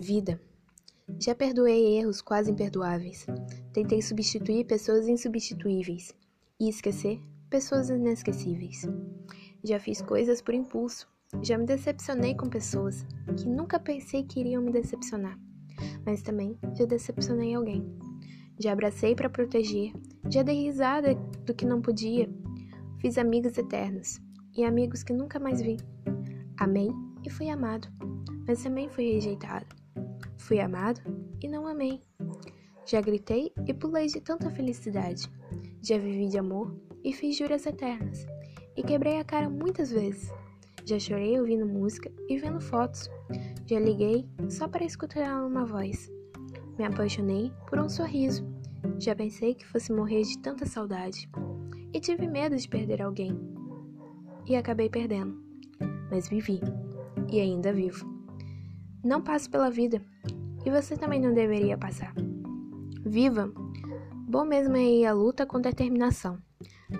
Vida. Já perdoei erros quase imperdoáveis. Tentei substituir pessoas insubstituíveis e esquecer pessoas inesquecíveis. Já fiz coisas por impulso. Já me decepcionei com pessoas que nunca pensei que iriam me decepcionar. Mas também já decepcionei alguém. Já abracei para proteger. Já dei risada do que não podia. Fiz amigos eternos e amigos que nunca mais vi. Amei e fui amado, mas também fui rejeitado. Fui amado e não amei. Já gritei e pulei de tanta felicidade. Já vivi de amor e fiz juras eternas. E quebrei a cara muitas vezes. Já chorei ouvindo música e vendo fotos. Já liguei só para escutar uma voz. Me apaixonei por um sorriso. Já pensei que fosse morrer de tanta saudade. E tive medo de perder alguém. E acabei perdendo. Mas vivi. E ainda vivo. Não passo pela vida e você também não deveria passar. Viva! Bom mesmo é ir à luta com determinação,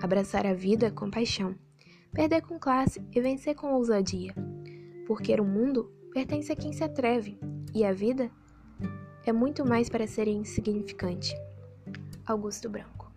abraçar a vida com paixão, perder com classe e vencer com ousadia. Porque o mundo pertence a quem se atreve e a vida é muito mais para ser insignificante. Augusto Branco